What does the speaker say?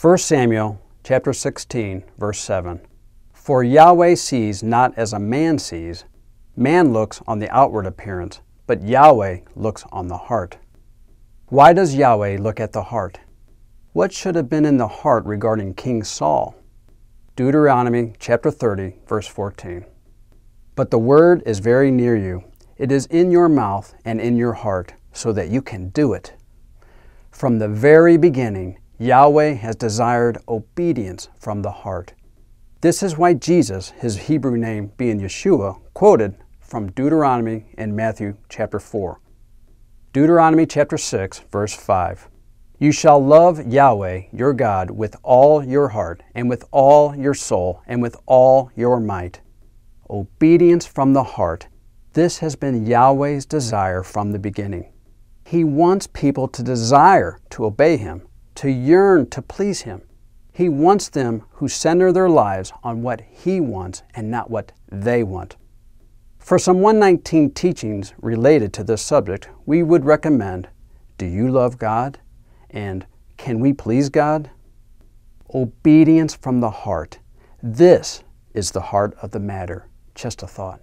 1 Samuel chapter 16, verse 7. For Yahweh sees not as a man sees. Man looks on the outward appearance, but Yahweh looks on the heart. Why does Yahweh look at the heart? What should have been in the heart regarding King Saul? Deuteronomy chapter 30, verse 14. But the word is very near you. It is in your mouth and in your heart, so that you can do it. From the very beginning, Yahweh has desired obedience from the heart. This is why Jesus, his Hebrew name being Yeshua, quoted from Deuteronomy and Matthew chapter 4. Deuteronomy chapter 6, verse 5. You shall love Yahweh your God with all your heart, and with all your soul, and with all your might. Obedience from the heart. This has been Yahweh's desire from the beginning. He wants people to desire to obey Him to yearn to please Him. He wants them who center their lives on what He wants and not what they want. For some 119 teachings related to this subject, we would recommend Do you love God? and Can we please God? Obedience from the heart. This is the heart of the matter. Just a thought.